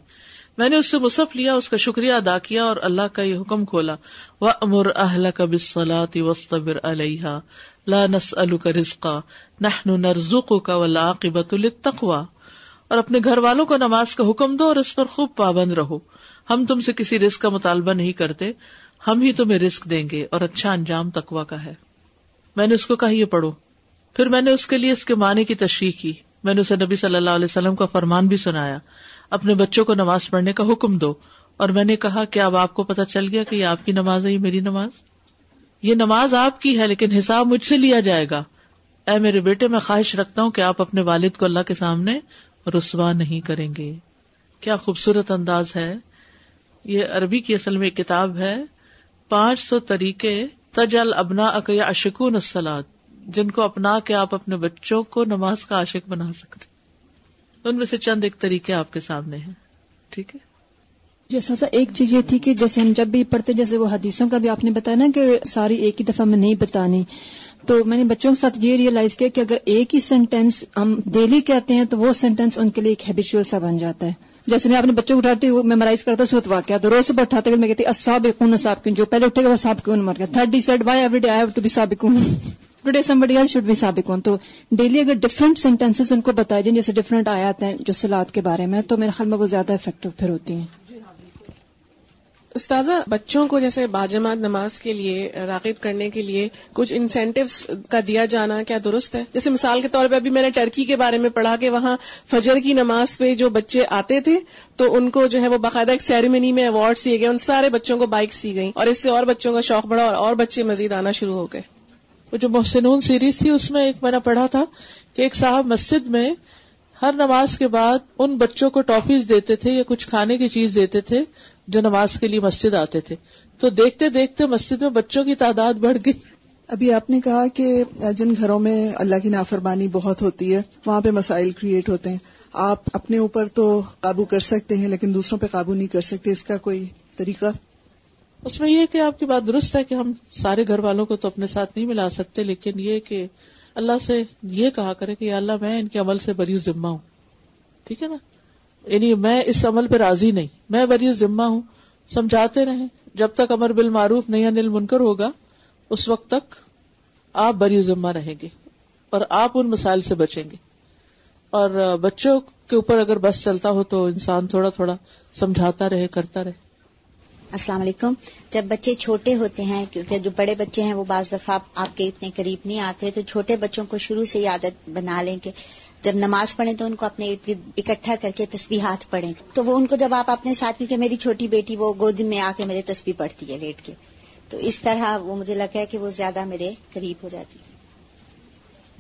میں نے اس سے مصف لیا، اس کا شکریہ ادا کیا اور اللہ کا یہ حکم کھولا۔ وہ امر اہل کا بسلاتی وسطبر علیہ لا نس کا رزقا نہ کا التقوا اور اپنے گھر والوں کو نماز کا حکم دو اور اس پر خوب پابند رہو۔ ہم تم سے کسی رزق کا مطالبہ نہیں کرتے، ہم ہی تمہیں رسک دیں گے اور اچھا انجام تقوا کا ہے۔ میں نے اس کو کہا، یہ پڑھو۔ پھر میں نے اس کے لیے اس کے معنی کی تشریح کی۔ میں نے اسے نبی صلی اللہ علیہ وسلم کا فرمان بھی سنایا۔ اپنے بچوں کو نماز پڑھنے کا حکم دو۔ اور میں نے کہا کہ اب آپ کو پتا چل گیا کہ یہ آپ کی نماز ہے، یہ میری نماز۔ یہ نماز آپ کی ہے، لیکن حساب مجھ سے لیا جائے گا۔ اے میرے بیٹے، میں خواہش رکھتا ہوں کہ آپ اپنے والد کو اللہ کے سامنے رسوا نہیں کریں گے۔ کیا خوبصورت انداز ہے۔ یہ عربی کی اصل میں ایک کتاب ہے۔ پانچ سو طریقے تجل ابنا اکیا اشکون السلاد جن کو اپنا کے آپ اپنے بچوں کو نماز کا عاشق بنا سکتے ان میں سے چند ایک طریقے آپ کے سامنے ہیں۔ ٹھیک ہے؟ جیسا سا ایک چیز یہ تھی کہ جیسے ہم جب بھی پڑھتے جیسے وہ حدیثوں کا بھی آپ نے بتایا نا کہ ساری ایک ہی دفعہ میں نہیں بتانی۔ تو میں نے بچوں کے ساتھ یہ ریئلائز کیا کہ اگر ایک ہی سینٹینس ہم ڈیلی کہتے ہیں، تو وہ سینٹینس ان کے لیے ایک ہیبیچل سا بن جاتا ہے۔ جیسے میں اپنے بچوں کو اٹھاتی ہوں میمورائز کرتا صورت واقعہ۔ تو روز صبح اٹھاتے ہوئے میں کہتی اصاب کون صاحب کن جو پہلے اٹھے گا وہ صاحب کون مر گیا۔ Third the set why every day I have to be صاحب کون ٹوڈے سمبڈی ایل شوڈ بی سابقون تو ڈیلی اگر ڈفرنٹ سینٹینسز ان کو بتائے جائیں، جیسے ڈفرنٹ آیات ہیں جو سلاد کے بارے میں، تو میرے خیال میں وہ زیادہ افیکٹو پھر ہوتی ہیں۔ استاذہ، بچوں کو جیسے باجماعت نماز کے لیے، راغب کرنے کے لیے کچھ انسینٹیوز کا دیا جانا کیا درست ہے؟ جیسے مثال کے طور پہ ابھی میں نے ٹرکی کے بارے میں پڑھا کہ وہاں فجر کی نماز پہ جو بچے آتے تھے، تو ان کو جو ہے وہ باقاعدہ ایک سیریمنی میں اوارڈ دیے گئے، ان سارے بچوں کو بائکس دی گئی اور اس سے اور بچوں کا شوق بڑھا اور اور بچے مزید آنا شروع ہو گئے۔ وہ جو محسنون سیریز تھی، اس میں ایک میں نے پڑھا تھا کہ ایک صاحب مسجد میں ہر نماز کے بعد ان بچوں کو ٹافیز دیتے تھے یا کچھ کھانے کی چیز دیتے تھے جو نماز کے لیے مسجد آتے تھے۔ تو دیکھتے دیکھتے مسجد میں بچوں کی تعداد بڑھ گئی۔ ابھی آپ نے کہا کہ جن گھروں میں اللہ کی نافرمانی بہت ہوتی ہے، وہاں پہ مسائل کریٹ ہوتے ہیں۔ آپ اپنے اوپر تو قابو کر سکتے ہیں، لیکن دوسروں پہ قابو نہیں کر سکتے، اس کا کوئی طریقہ؟ اس میں یہ کہ آپ کی بات درست ہے کہ ہم سارے گھر والوں کو تو اپنے ساتھ نہیں ملا سکتے، لیکن یہ کہ اللہ سے یہ کہا کرے کہ اللہ میں ان کے عمل سے بری ذمہ ہوں۔ ٹھیک ہے نا؟ یعنی میں اس عمل پہ راضی نہیں، میں بری ذمہ ہوں۔ سمجھاتے رہیں، جب تک امر بل معروف نہیں انل منکر ہوگا، اس وقت تک آپ بری ذمہ رہیں گے اور آپ ان مسائل سے بچیں گے۔ اور بچوں کے اوپر اگر بس چلتا ہو تو انسان تھوڑا تھوڑا سمجھاتا رہے، کرتا رہے۔ السلام علیکم۔ جب بچے چھوٹے ہوتے ہیں، کیونکہ جو بڑے بچے ہیں، وہ بعض دفعہ آپ کے اتنے قریب نہیں آتے، تو چھوٹے بچوں کو شروع سے عادت بنا لیں کہ جب نماز پڑھیں تو ان کو اپنے اکٹھا کر کے تسبیحات پڑھیں۔ تو وہ ان کو جب آپ اپنے ساتھ، کیونکہ میری چھوٹی بیٹی وہ گود میں آ کے میرے تسبیح پڑھتی ہے لیٹ کے۔ تو اس طرح وہ مجھے لگا ہے کہ وہ زیادہ میرے قریب ہو جاتی ہے۔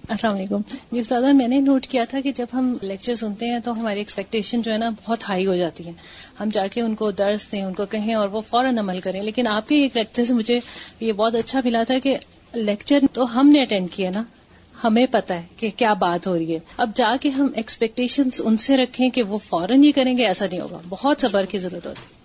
السلام علیکم۔ جی استاد میں نے نوٹ کیا تھا کہ جب ہم لیکچر سنتے ہیں تو ہماری ایکسپیکٹیشن جو ہے نا بہت ہائی ہو جاتی ہے۔ ہم جا کے ان کو درس دیں، ان کو کہیں اور وہ فوراً عمل کریں۔ لیکن آپ کے ایک لیکچر سے مجھے یہ بہت اچھا ملا تھا کہ لیکچر تو ہم نے اٹینڈ کیا نا۔ ہمیں پتا ہے کہ کیا بات ہو رہی ہے۔ اب جا کے ہم ایکسپیکٹیشن ان سے رکھیں کہ وہ فوراً یہ کریں گے، ایسا نہیں ہوگا۔ بہت صبر کی ضرورت ہوتی ہے۔